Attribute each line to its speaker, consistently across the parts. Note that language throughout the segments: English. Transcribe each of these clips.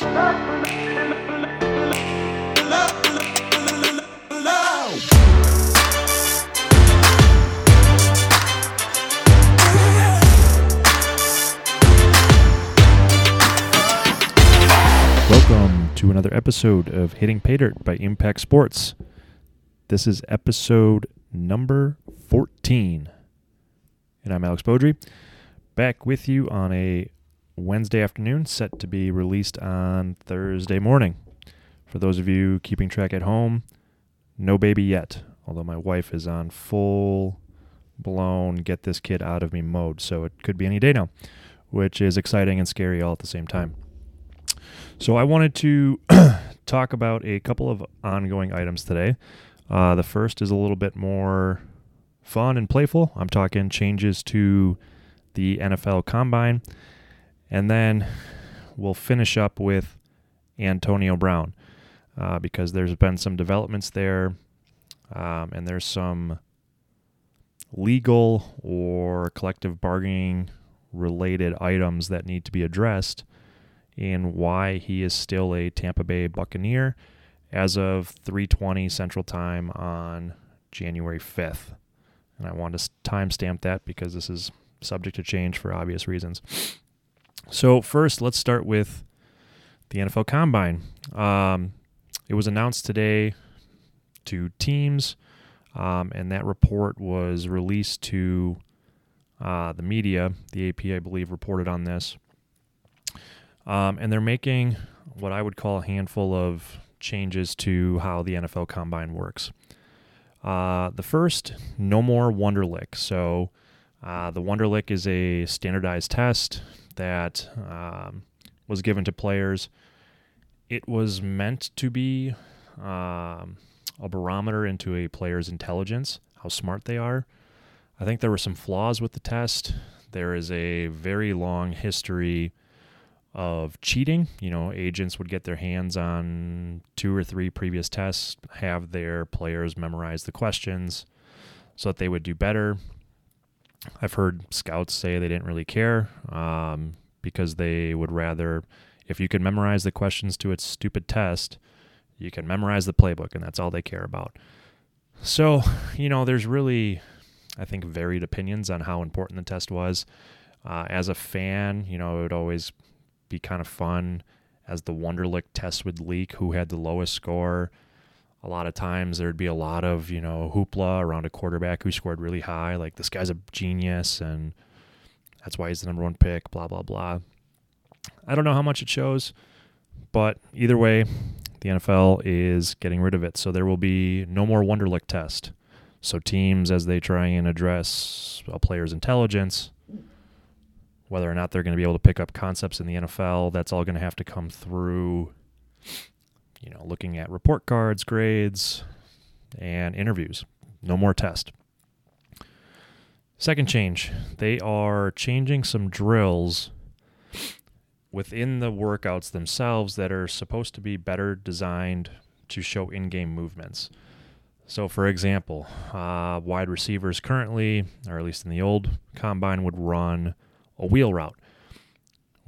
Speaker 1: Welcome to another episode of Hitting Pay Dirt by Impact Sports. This is episode number 14. And I'm Alex Beaudry, back with you on a Wednesday afternoon, set to be released on Thursday morning. For those of you keeping track at home, no baby yet, although my wife is on full blown get this kid out of me mode, so it could be any day now, which is exciting and scary all at the same time. So I wanted to talk about a couple of ongoing items today. Uh, the first is a little bit more fun and playful. I'm talking changes to the NFL Combine, and then we'll finish up with Antonio Brown uh, because there's been some developments there, um, and there's some legal or collective bargaining related items that need to be addressed in why he is still a Tampa Bay Buccaneer as of 3:20 Central Time on January 5th. And I want to timestamp that because this is subject to change for obvious reasons. So first, let's start with the NFL Combine. Um, it was announced today to teams, um, and that report was released to uh, the media. The AP, I believe, reported on this. Um, and they're making what I would call a handful of changes to how the NFL Combine works. Uh, the first, no more Wonderlic. So uh, the Wonderlic is a standardized test that um, was given to players. It was meant to be um, a barometer into a player's intelligence, how smart they are. I think there were some flaws with the test. There is a very long history of cheating. You know, agents would get their hands on two or three previous tests, have their players memorize the questions so that they would do better. I've heard scouts say they didn't really care um, because they would rather, if you can memorize the questions to a stupid test, you can memorize the playbook, and that's all they care about. So, you know, there's really, I think, varied opinions on how important the test was. Uh, as a fan, you know, it would always be kind of fun as the Wonderlic test would leak who had the lowest score. A lot of times there'd be a lot of, you know, hoopla around a quarterback who scored really high. Like this guy's a genius and that's why he's the number one pick, blah, blah, blah. I don't know how much it shows, but either way, the NFL is getting rid of it. So there will be no more Wonderlic test. So teams, as they try and address a player's intelligence, whether or not they're going to be able to pick up concepts in the NFL, that's all going to have to come through, you know, looking at report cards, grades, and interviews. No more test. Second change, they are changing some drills within the workouts themselves that are supposed to be better designed to show in game movements. So, for example, uh, wide receivers currently, or at least in the old combine, would run a wheel route.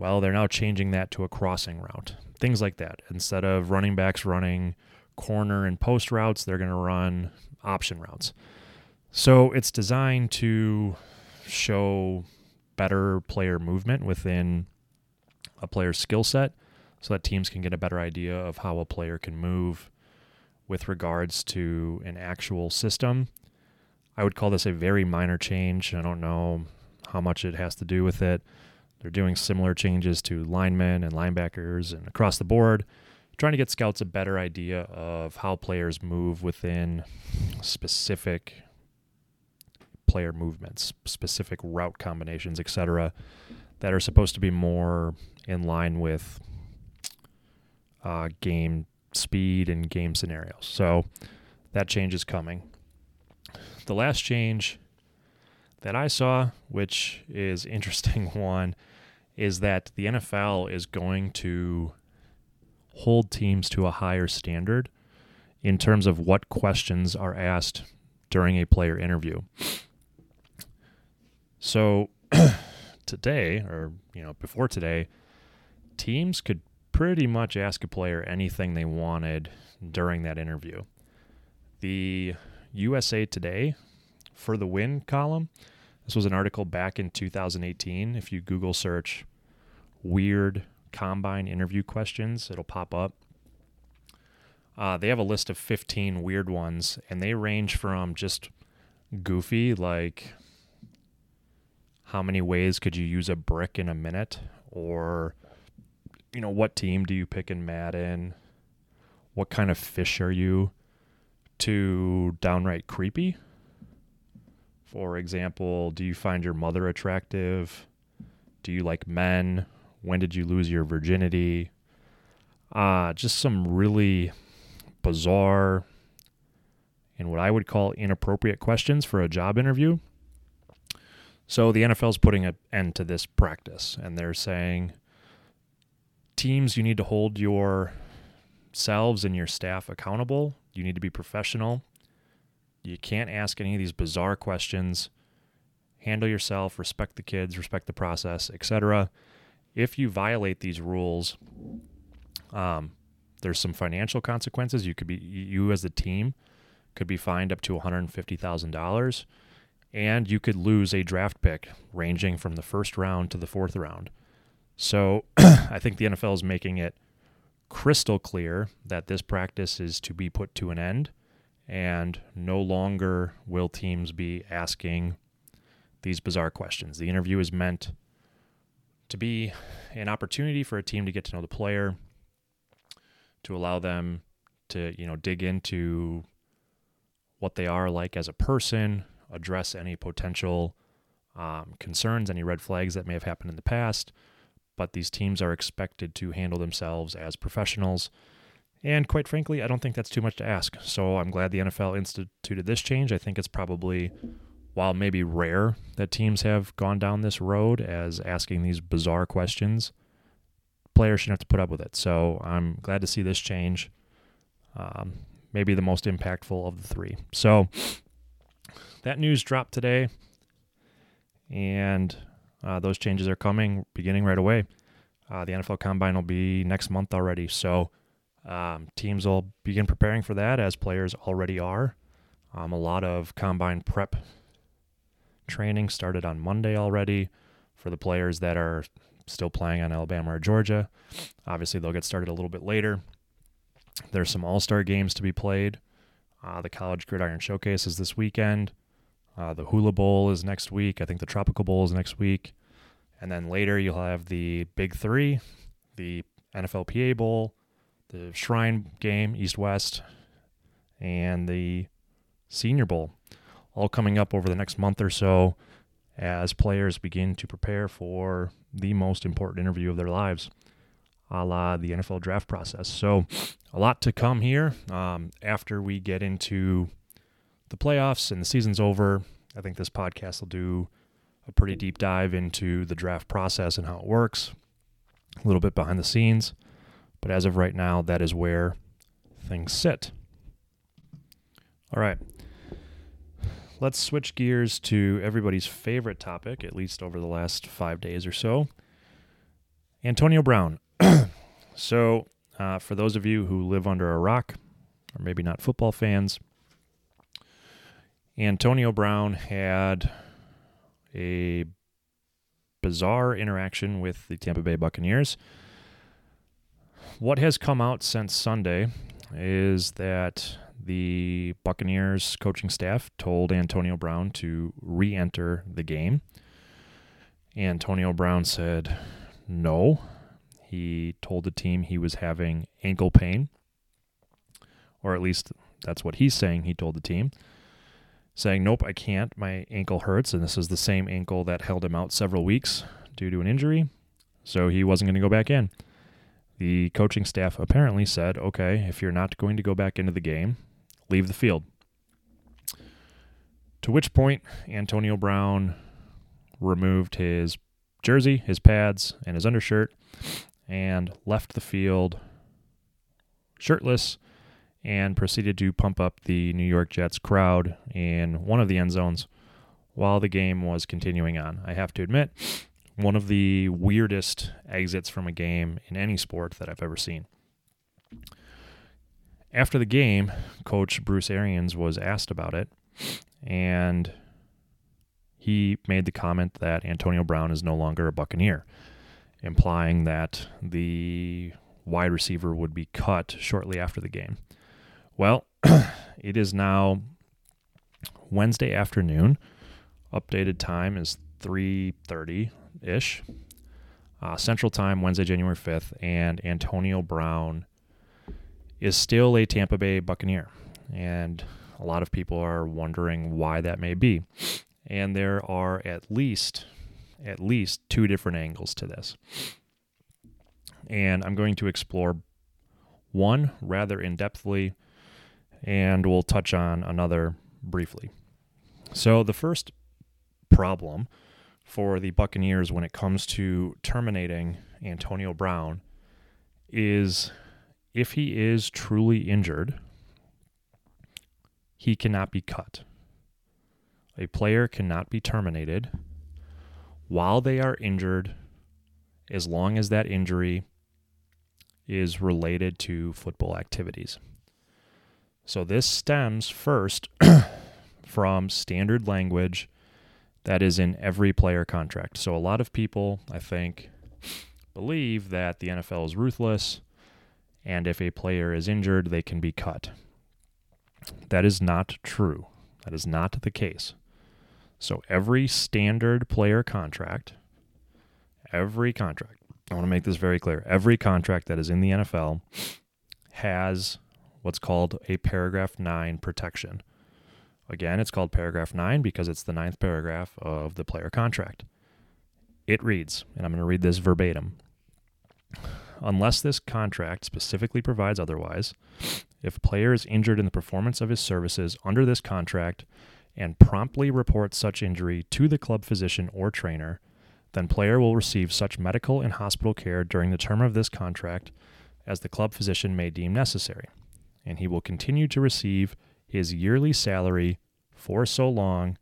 Speaker 1: Well, they're now changing that to a crossing route. Things like that. Instead of running backs running corner and post routes, they're going to run option routes. So it's designed to show better player movement within a player's skill set so that teams can get a better idea of how a player can move with regards to an actual system. I would call this a very minor change. I don't know how much it has to do with it. They're doing similar changes to linemen and linebackers and across the board, trying to get scouts a better idea of how players move within specific player movements, specific route combinations, etc., that are supposed to be more in line with uh, game speed and game scenarios. So that change is coming. The last change that I saw, which is interesting one, is that the NFL is going to hold teams to a higher standard in terms of what questions are asked during a player interview. So today or you know before today teams could pretty much ask a player anything they wanted during that interview. The USA Today for the win column, this was an article back in 2018. If you Google search weird combine interview questions, it'll pop up. Uh, they have a list of 15 weird ones, and they range from just goofy, like how many ways could you use a brick in a minute, or you know, what team do you pick in Madden? What kind of fish are you? To downright creepy. For example, do you find your mother attractive? Do you like men? When did you lose your virginity? Uh, just some really bizarre and what I would call inappropriate questions for a job interview. So the NFL is putting an end to this practice and they're saying teams you need to hold yourselves and your staff accountable. You need to be professional. You can't ask any of these bizarre questions. Handle yourself, respect the kids, respect the process, etc. If you violate these rules, um, there's some financial consequences. You could be you as a team could be fined up to $150,000 and you could lose a draft pick ranging from the first round to the fourth round. So I think the NFL is making it crystal clear that this practice is to be put to an end and no longer will teams be asking these bizarre questions. The interview is meant to be an opportunity for a team to get to know the player, to allow them to, you know, dig into what they are like as a person, address any potential um, concerns, any red flags that may have happened in the past. But these teams are expected to handle themselves as professionals. And quite frankly, I don't think that's too much to ask. So I'm glad the NFL instituted this change. I think it's probably, while maybe rare that teams have gone down this road as asking these bizarre questions, players shouldn't have to put up with it. So I'm glad to see this change. Um, maybe the most impactful of the three. So that news dropped today, and uh, those changes are coming beginning right away. Uh, the NFL Combine will be next month already, so um, teams will begin preparing for that as players already are. Um, a lot of Combine prep training started on Monday already for the players that are still playing on Alabama or Georgia. Obviously, they'll get started a little bit later. There's some All Star games to be played. Uh, the College Gridiron Showcase is this weekend. Uh, the Hula Bowl is next week. I think the Tropical Bowl is next week. And then later you'll have the Big Three, the NFLPA Bowl, the Shrine Game, East West, and the Senior Bowl, all coming up over the next month or so as players begin to prepare for the most important interview of their lives a la the NFL draft process. So, a lot to come here um, after we get into the playoffs and the season's over. I think this podcast will do a pretty deep dive into the draft process and how it works, a little bit behind the scenes. But as of right now, that is where things sit. All right. Let's switch gears to everybody's favorite topic, at least over the last five days or so Antonio Brown. so, uh, for those of you who live under a rock, or maybe not football fans, Antonio Brown had a bizarre interaction with the Tampa Bay Buccaneers. What has come out since Sunday is that the Buccaneers coaching staff told Antonio Brown to re enter the game. Antonio Brown said no. He told the team he was having ankle pain, or at least that's what he's saying. He told the team, saying, Nope, I can't. My ankle hurts. And this is the same ankle that held him out several weeks due to an injury. So he wasn't going to go back in. The coaching staff apparently said, Okay, if you're not going to go back into the game, leave the field. To which point, Antonio Brown removed his jersey, his pads, and his undershirt, and left the field shirtless and proceeded to pump up the New York Jets crowd in one of the end zones while the game was continuing on. I have to admit, one of the weirdest exits from a game in any sport that I've ever seen. After the game, coach Bruce Arians was asked about it, and he made the comment that Antonio Brown is no longer a Buccaneer, implying that the wide receiver would be cut shortly after the game. Well, it is now Wednesday afternoon. Updated time is 3:30 ish. Uh, Central Time, Wednesday, January 5th, and Antonio Brown is still a Tampa Bay Buccaneer. And a lot of people are wondering why that may be. And there are at least at least two different angles to this. And I'm going to explore one rather in-depthly and we'll touch on another briefly. So the first problem for the Buccaneers when it comes to terminating Antonio Brown is if he is truly injured, he cannot be cut. A player cannot be terminated while they are injured as long as that injury is related to football activities. So this stems first from standard language that is in every player contract. So a lot of people, I think, believe that the NFL is ruthless and if a player is injured, they can be cut. That is not true. That is not the case. So every standard player contract, every contract, I want to make this very clear. Every contract that is in the NFL has what's called a paragraph 9 protection. Again, it's called paragraph 9 because it's the ninth paragraph of the player contract. It reads, and I'm going to read this verbatim. Unless this contract specifically provides otherwise, if a player is injured in the performance of his services under this contract and promptly reports such injury to the club physician or trainer, then player will receive such medical and hospital care during the term of this contract as the club physician may deem necessary, and he will continue to receive his yearly salary for so long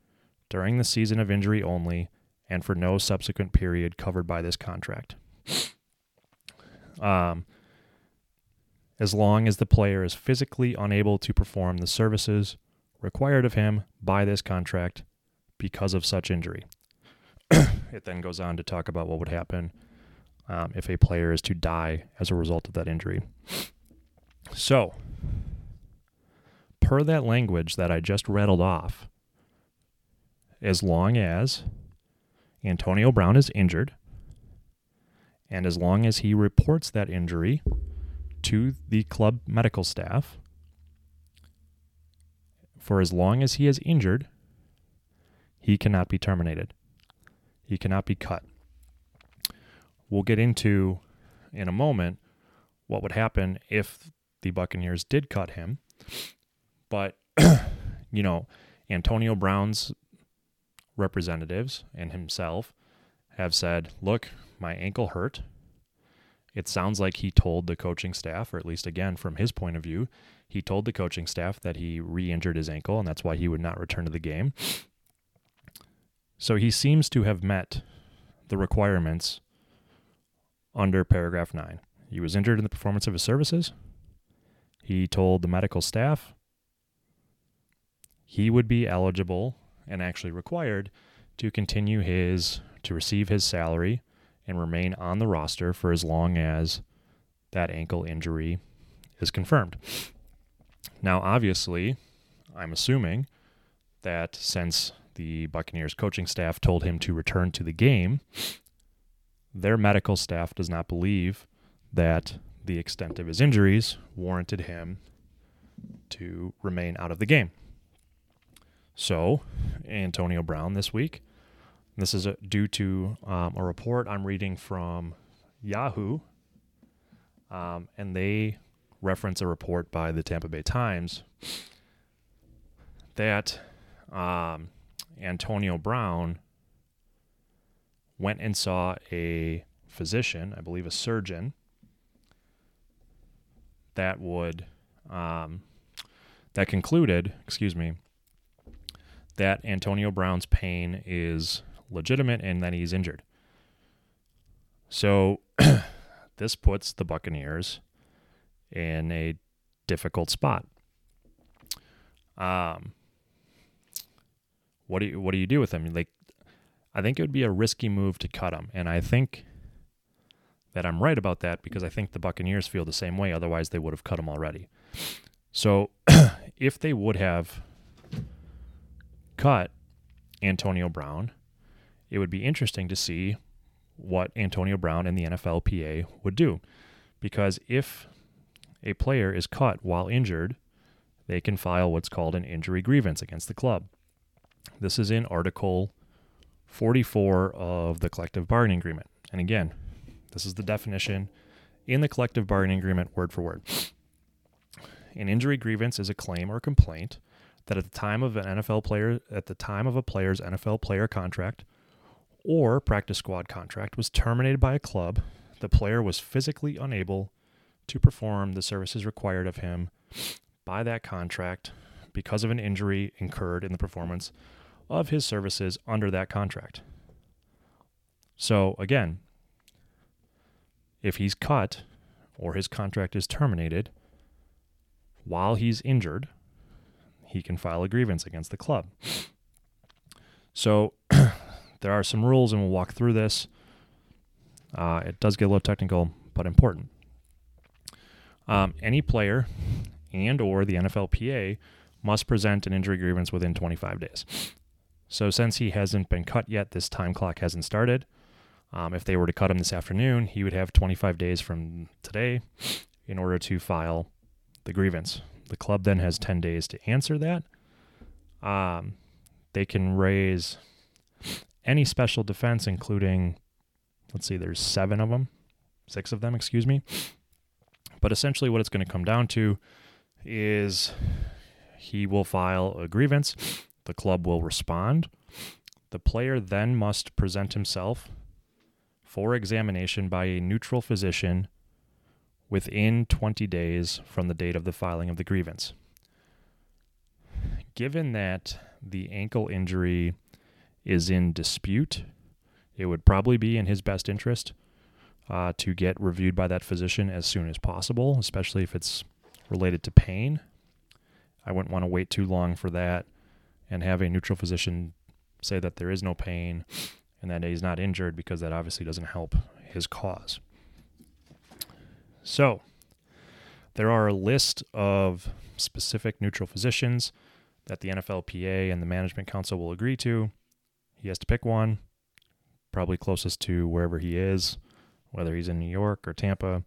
Speaker 1: during the season of injury only and for no subsequent period covered by this contract. Um, as long as the player is physically unable to perform the services required of him by this contract because of such injury. it then goes on to talk about what would happen um, if a player is to die as a result of that injury. So, per that language that I just rattled off, as long as Antonio Brown is injured, and as long as he reports that injury to the club medical staff, for as long as he is injured, he cannot be terminated. He cannot be cut. We'll get into in a moment what would happen if the Buccaneers did cut him but, you know, Antonio Brown's representatives and himself have said, look, my ankle hurt. It sounds like he told the coaching staff, or at least again from his point of view, he told the coaching staff that he re injured his ankle and that's why he would not return to the game. So he seems to have met the requirements under paragraph 9. He was injured in the performance of his services. He told the medical staff he would be eligible and actually required to continue his to receive his salary and remain on the roster for as long as that ankle injury is confirmed. Now, obviously, I'm assuming that since the Buccaneers coaching staff told him to return to the game, their medical staff does not believe that the extent of his injuries warranted him to remain out of the game. So, Antonio Brown this week. This is a, due to um, a report I'm reading from Yahoo, um, and they reference a report by the Tampa Bay Times that um, Antonio Brown went and saw a physician, I believe a surgeon, that would um, that concluded, excuse me, that Antonio Brown's pain is legitimate and then he's injured. So this puts the Buccaneers in a difficult spot. Um, what do you what do you do with him? Like, I think it would be a risky move to cut him, and I think that I'm right about that because I think the Buccaneers feel the same way. Otherwise, they would have cut him already. So, if they would have cut Antonio Brown, it would be interesting to see what Antonio Brown and the NFLPA would do. Because if a player is cut while injured, they can file what's called an injury grievance against the club. This is in Article 44 of the collective bargaining agreement. And again, this is the definition in the collective bargaining agreement, word for word. An injury grievance is a claim or complaint that at the time of an NFL player, at the time of a player's NFL player contract or practice squad contract was terminated by a club, the player was physically unable to perform the services required of him by that contract because of an injury incurred in the performance of his services under that contract. So, again, if he's cut or his contract is terminated while he's injured, he can file a grievance against the club. So, there are some rules, and we'll walk through this. Uh, it does get a little technical, but important. Um, any player and or the NFLPA must present an injury grievance within 25 days. So since he hasn't been cut yet, this time clock hasn't started. Um, if they were to cut him this afternoon, he would have 25 days from today in order to file the grievance. The club then has 10 days to answer that. Um, they can raise any special defense, including, let's see, there's seven of them, six of them, excuse me. But essentially, what it's going to come down to is he will file a grievance, the club will respond. The player then must present himself for examination by a neutral physician within 20 days from the date of the filing of the grievance. Given that the ankle injury is in dispute, it would probably be in his best interest uh, to get reviewed by that physician as soon as possible, especially if it's related to pain. I wouldn't want to wait too long for that and have a neutral physician say that there is no pain and that he's not injured because that obviously doesn't help his cause. So, there are a list of specific neutral physicians that the NFLPA and the Management Council will agree to. He has to pick one, probably closest to wherever he is whether he's in New York or Tampa.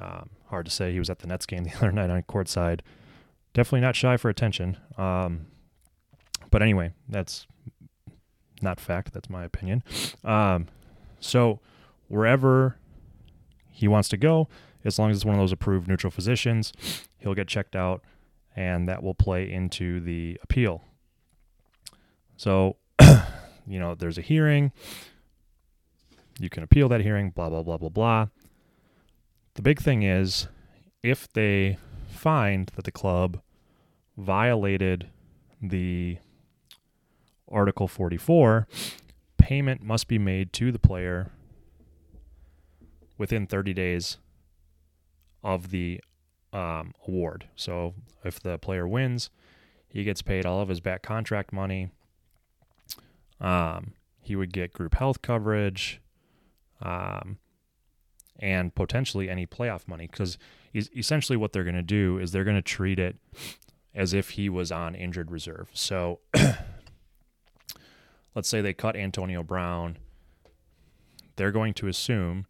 Speaker 1: Um, hard to say. He was at the Nets game the other night on courtside. Definitely not shy for attention. Um, but anyway, that's not fact. That's my opinion. Um, so wherever he wants to go, as long as it's one of those approved neutral physicians, he'll get checked out, and that will play into the appeal. So, you know, there's a hearing. You can appeal that hearing, blah, blah, blah, blah, blah. The big thing is if they find that the club violated the Article 44, payment must be made to the player within 30 days of the um, award. So if the player wins, he gets paid all of his back contract money. Um, he would get group health coverage um, and potentially any playoff money. Because essentially, what they're going to do is they're going to treat it as if he was on injured reserve. So let's say they cut Antonio Brown. They're going to assume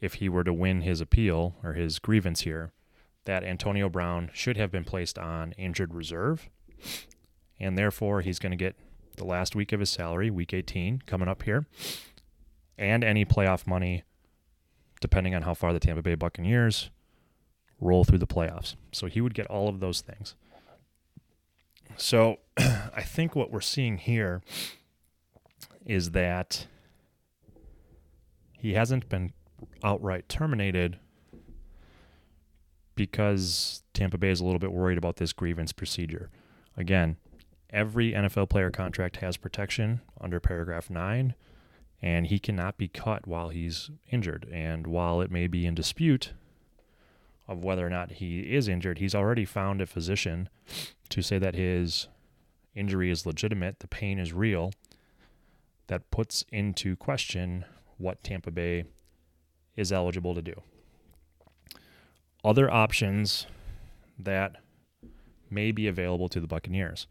Speaker 1: if he were to win his appeal or his grievance here, that Antonio Brown should have been placed on injured reserve. And therefore, he's going to get the last week of his salary, week 18, coming up here and any playoff money, depending on how far the Tampa Bay Buccaneers roll through the playoffs. So he would get all of those things. So I think what we're seeing here is that he hasn't been outright terminated because Tampa Bay is a little bit worried about this grievance procedure. Again, every NFL player contract has protection under paragraph 9 and he cannot be cut while he's injured. And while it may be in dispute of whether or not he is injured, he's already found a physician to say that his injury is legitimate, the pain is real. That puts into question what Tampa Bay is eligible to do. Other options that may be available to the Buccaneers.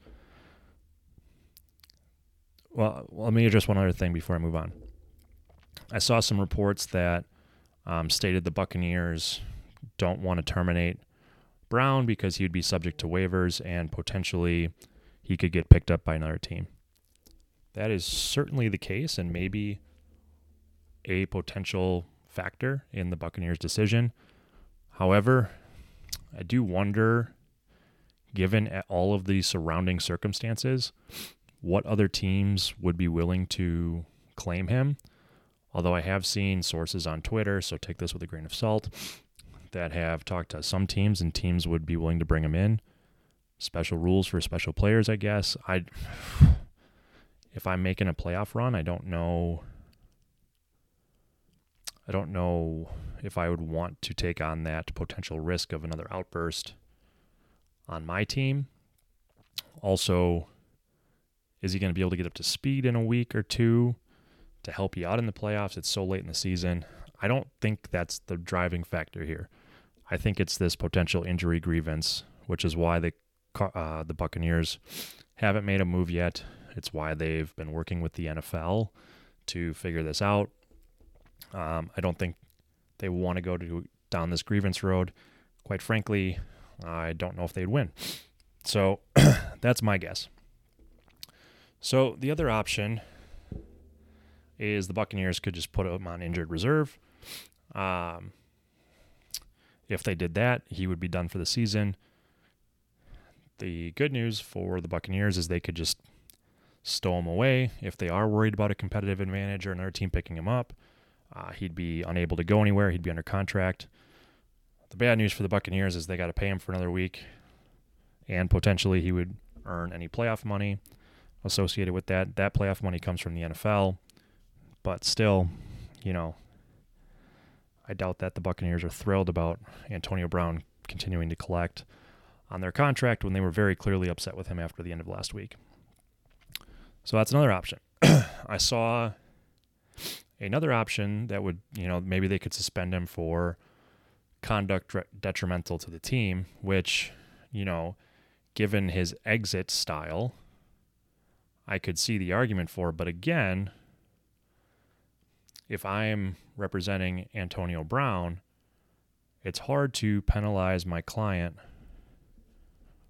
Speaker 1: Well, let me address one other thing before I move on. I saw some reports that um, stated the Buccaneers don't want to terminate Brown because he would be subject to waivers and potentially he could get picked up by another team. That is certainly the case and maybe a potential factor in the Buccaneers' decision. However, I do wonder, given all of the surrounding circumstances, what other teams would be willing to claim him. Although I have seen sources on Twitter, so take this with a grain of salt, that have talked to some teams and teams would be willing to bring him in. Special rules for special players, I guess. I if I'm making a playoff run, I don't know I don't know if I would want to take on that potential risk of another outburst on my team. Also, is he going to be able to get up to speed in a week or two to help you out in the playoffs? It's so late in the season. I don't think that's the driving factor here. I think it's this potential injury grievance, which is why the uh, the Buccaneers haven't made a move yet. It's why they've been working with the NFL to figure this out. Um, I don't think they want to go to down this grievance road. Quite frankly, I don't know if they'd win. So that's my guess. So the other option is the Buccaneers could just put him on injured reserve. Um, if they did that, he would be done for the season. The good news for the Buccaneers is they could just stow him away if they are worried about a competitive advantage or another team picking him up. Uh, he'd be unable to go anywhere. He'd be under contract. The bad news for the Buccaneers is they got to pay him for another week, and potentially he would earn any playoff money associated with that. That playoff money comes from the NFL, but still, you know, I doubt that the Buccaneers are thrilled about Antonio Brown continuing to collect on their contract when they were very clearly upset with him after the end of last week. So that's another option. I saw Another option that would, you know, maybe they could suspend him for conduct detrimental to the team, which, you know, given his exit style, I could see the argument for. But again, if I'm representing Antonio Brown, it's hard to penalize my client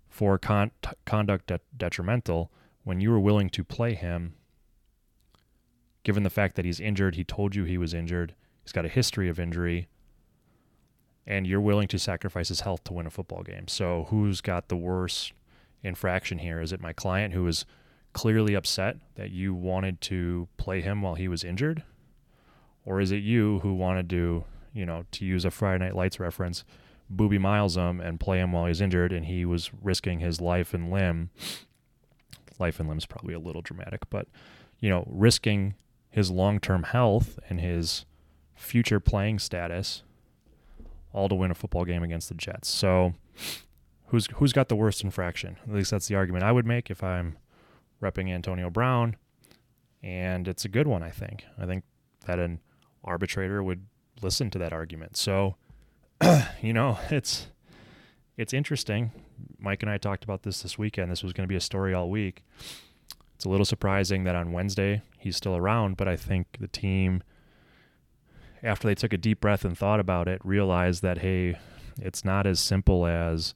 Speaker 1: for con- conduct de- detrimental when you were willing to play him given the fact that he's injured, he told you he was injured, he's got a history of injury, and you're willing to sacrifice his health to win a football game. So who's got the worst infraction here? Is it my client who was clearly upset that you wanted to play him while he was injured? Or is it you who wanted to, you know, to use a Friday Night Lights reference, Boobie Miles him and play him while he's injured and he was risking his life and limb? Life and limb is probably a little dramatic, but, you know, risking his long term health and his future playing status, all to win a football game against the Jets. So, who's who's got the worst infraction? At least that's the argument I would make if I'm repping Antonio Brown, and it's a good one. I think. I think that an arbitrator would listen to that argument. So, you know, it's it's interesting. Mike and I talked about this this weekend. This was going to be a story all week. It's a little surprising that on Wednesday he's still around, but I think the team, after they took a deep breath and thought about it, realized that, hey, it's not as simple as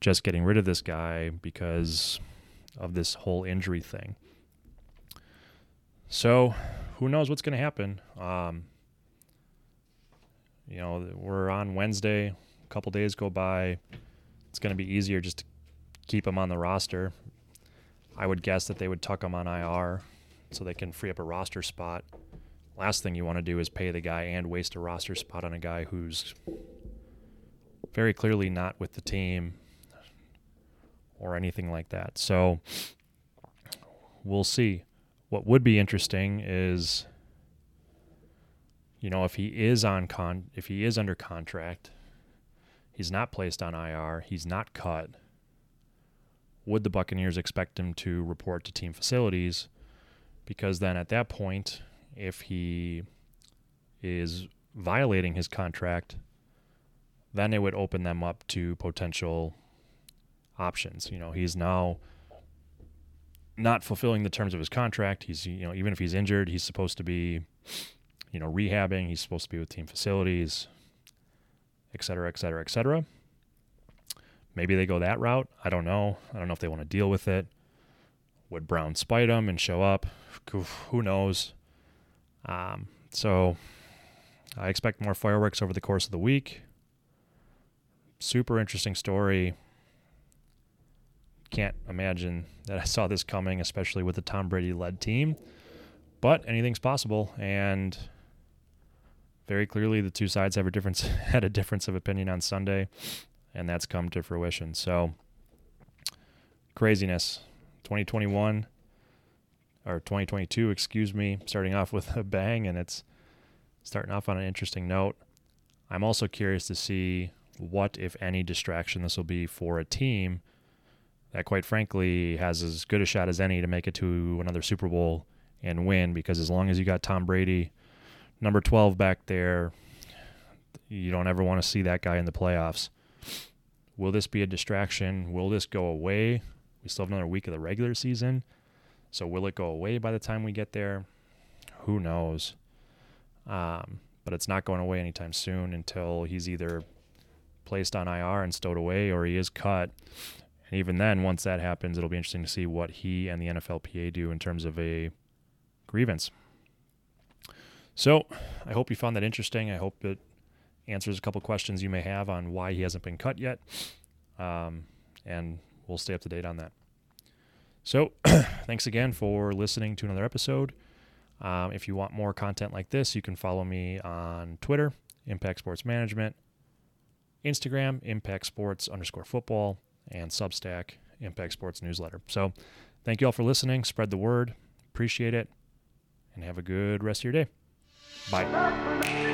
Speaker 1: just getting rid of this guy because of this whole injury thing. So, who knows what's going to happen? Um, you know, we're on Wednesday. A couple days go by. It's going to be easier just to keep him on the roster. I would guess that they would tuck him on IR so they can free up a roster spot. Last thing you want to do is pay the guy and waste a roster spot on a guy who's very clearly not with the team or anything like that. So we'll see. What would be interesting is you know, if he is on con, if he is under contract, he's not placed on IR, he's not cut. Would the Buccaneers expect him to report to team facilities? Because then at that point, if he is violating his contract, then it would open them up to potential options. You know, he's now not fulfilling the terms of his contract. He's, you know, even if he's injured, he's supposed to be, you know, rehabbing. He's supposed to be with team facilities, et cetera, et cetera, et cetera. Maybe they go that route. I don't know. I don't know if they want to deal with it. Would Brown spite him and show up? Who knows? Um, so I expect more fireworks over the course of the week. Super interesting story. Can't imagine that I saw this coming, especially with the Tom Brady led team. But anything's possible, and very clearly the two sides have a difference had a difference of opinion on Sunday, and that's come to fruition. So craziness. 2021 or 2022, excuse me, starting off with a bang, and it's starting off on an interesting note. I'm also curious to see what, if any, distraction this will be for a team that, quite frankly, has as good a shot as any to make it to another Super Bowl and win. Because as long as you got Tom Brady, number 12 back there, you don't ever want to see that guy in the playoffs. Will this be a distraction? Will this go away? We still have another week of the regular season. So will it go away by the time we get there? Who knows? Um, but it's not going away anytime soon until he's either placed on IR and stowed away or he is cut. Even then, once that happens, it'll be interesting to see what he and the NFLPA do in terms of a grievance. So I hope you found that interesting. I hope it answers a couple questions you may have on why he hasn't been cut yet. Um, and we'll stay up to date on that. So thanks again for listening to another episode. Um, if you want more content like this, you can follow me on Twitter, Impact Sports Management, Instagram, Impact Sports underscore football, and Substack, Impact Sports Newsletter. So thank you all for listening. Spread the word. Appreciate it. And have a good rest of your day. Bye.